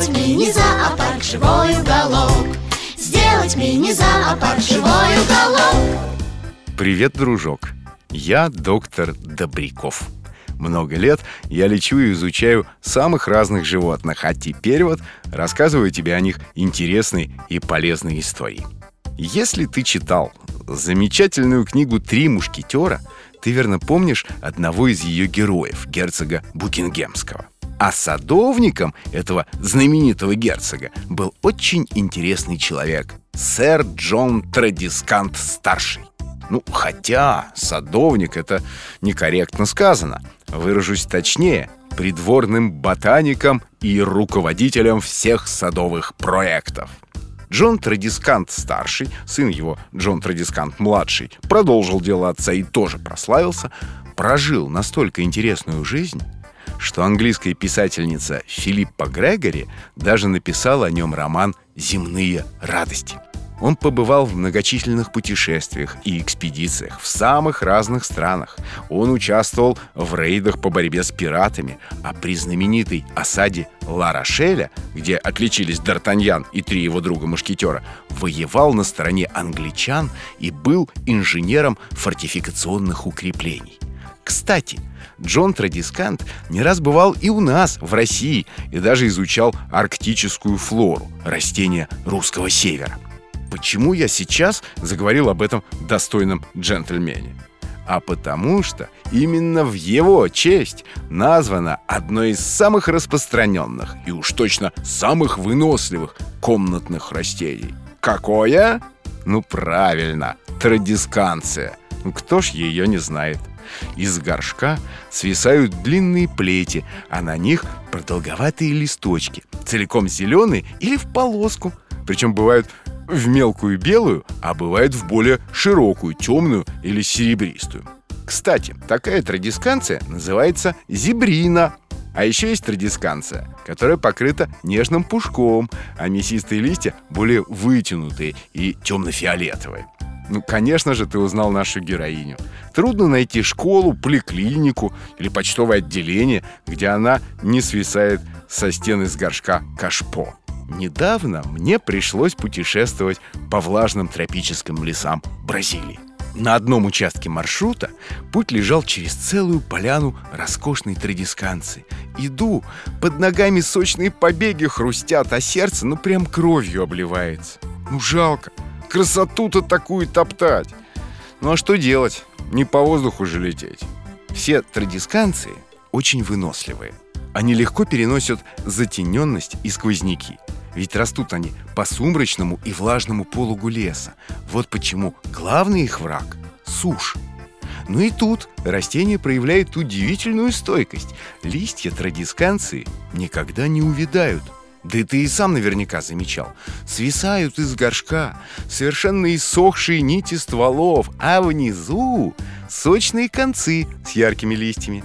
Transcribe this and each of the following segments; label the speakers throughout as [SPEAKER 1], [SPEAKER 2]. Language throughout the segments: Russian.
[SPEAKER 1] Сделать мини-зоопарк живой уголок Сделать мини-зоопарк живой уголок
[SPEAKER 2] Привет, дружок! Я доктор Добряков. Много лет я лечу и изучаю самых разных животных, а теперь вот рассказываю тебе о них интересные и полезные истории. Если ты читал замечательную книгу «Три мушкетера», ты верно помнишь одного из ее героев, герцога Букингемского. А садовником этого знаменитого герцога был очень интересный человек, сэр Джон Традискант старший. Ну, хотя садовник это некорректно сказано. Выражусь точнее, придворным ботаником и руководителем всех садовых проектов. Джон Традискант-старший, сын его Джон Традискант-младший, продолжил дело отца и тоже прославился, прожил настолько интересную жизнь, что английская писательница Филиппа Грегори даже написала о нем роман «Земные радости». Он побывал в многочисленных путешествиях и экспедициях в самых разных странах. Он участвовал в рейдах по борьбе с пиратами, а при знаменитой осаде Ла-Рошеля, где отличились Д'Артаньян и три его друга-мушкетера, воевал на стороне англичан и был инженером фортификационных укреплений. Кстати, Джон Традискант не раз бывал и у нас, в России, и даже изучал арктическую флору, растения русского севера. Почему я сейчас заговорил об этом достойном джентльмене? А потому что именно в его честь названо одно из самых распространенных и уж точно самых выносливых комнатных растений. Какое? Ну правильно, традисканция. Ну кто ж ее не знает? Из горшка свисают длинные плети, а на них продолговатые листочки, целиком зеленые или в полоску. Причем бывают в мелкую белую, а бывает в более широкую, темную или серебристую. Кстати, такая традисканция называется зебрина. А еще есть традисканция, которая покрыта нежным пушком, а мясистые листья более вытянутые и темно-фиолетовые. Ну, конечно же, ты узнал нашу героиню. Трудно найти школу, поликлинику или почтовое отделение, где она не свисает со стены с горшка кашпо. Недавно мне пришлось путешествовать по влажным тропическим лесам Бразилии. На одном участке маршрута путь лежал через целую поляну роскошной традисканции. Иду, под ногами сочные побеги хрустят, а сердце ну прям кровью обливается. Ну жалко, красоту-то такую топтать. Ну а что делать? Не по воздуху же лететь. Все традисканции очень выносливые. Они легко переносят затененность и сквозняки – ведь растут они по сумрачному и влажному пологу леса. Вот почему главный их враг – сушь. Ну и тут растение проявляет удивительную стойкость. Листья традисканции никогда не увядают. Да и ты и сам наверняка замечал. Свисают из горшка совершенно иссохшие нити стволов, а внизу сочные концы с яркими листьями.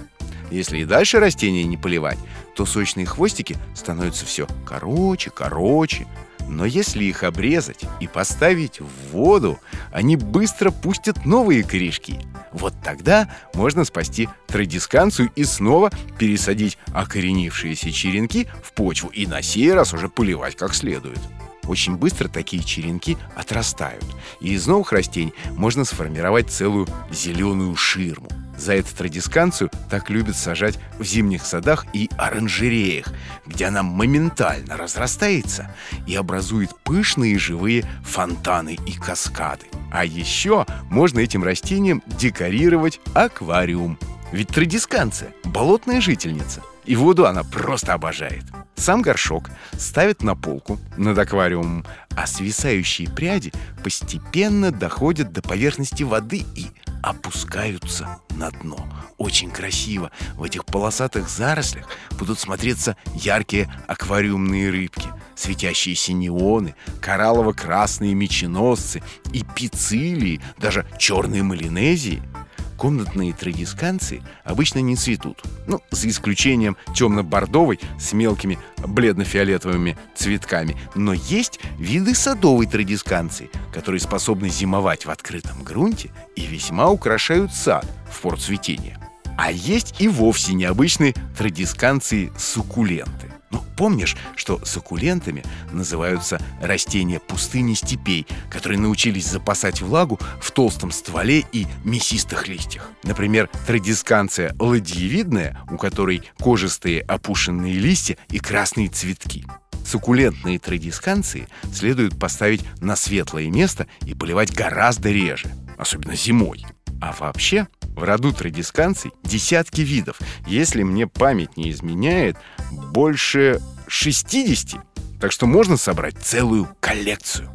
[SPEAKER 2] Если и дальше растения не поливать, то сочные хвостики становятся все короче, короче. Но если их обрезать и поставить в воду, они быстро пустят новые корешки. Вот тогда можно спасти традисканцию и снова пересадить окоренившиеся черенки в почву и на сей раз уже поливать как следует. Очень быстро такие черенки отрастают, и из новых растений можно сформировать целую зеленую ширму. За эту традисканцию так любят сажать в зимних садах и оранжереях, где она моментально разрастается и образует пышные живые фонтаны и каскады. А еще можно этим растением декорировать аквариум. Ведь традисканция – болотная жительница, и воду она просто обожает. Сам горшок ставят на полку над аквариумом, а свисающие пряди постепенно доходят до поверхности воды и опускаются на дно. Очень красиво. В этих полосатых зарослях будут смотреться яркие аквариумные рыбки. светящиеся неоны, кораллово-красные меченосцы и пицилии, даже черные малинезии – комнатные традисканции обычно не цветут. Ну, за исключением темно-бордовой с мелкими бледно-фиолетовыми цветками. Но есть виды садовой традисканции, которые способны зимовать в открытом грунте и весьма украшают сад в порт цветения. А есть и вовсе необычные традисканции суккуленты. Ну, помнишь, что суккулентами называются растения пустыни степей, которые научились запасать влагу в толстом стволе и мясистых листьях. Например, традисканция ладьевидная, у которой кожистые опушенные листья и красные цветки. Суккулентные традисканции следует поставить на светлое место и поливать гораздо реже, особенно зимой. А вообще, в роду традисканций десятки видов. Если мне память не изменяет, больше 60. Так что можно собрать целую коллекцию.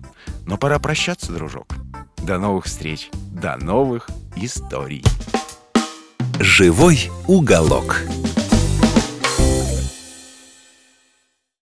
[SPEAKER 2] Но пора прощаться, дружок. До новых встреч, до новых историй.
[SPEAKER 3] Живой уголок.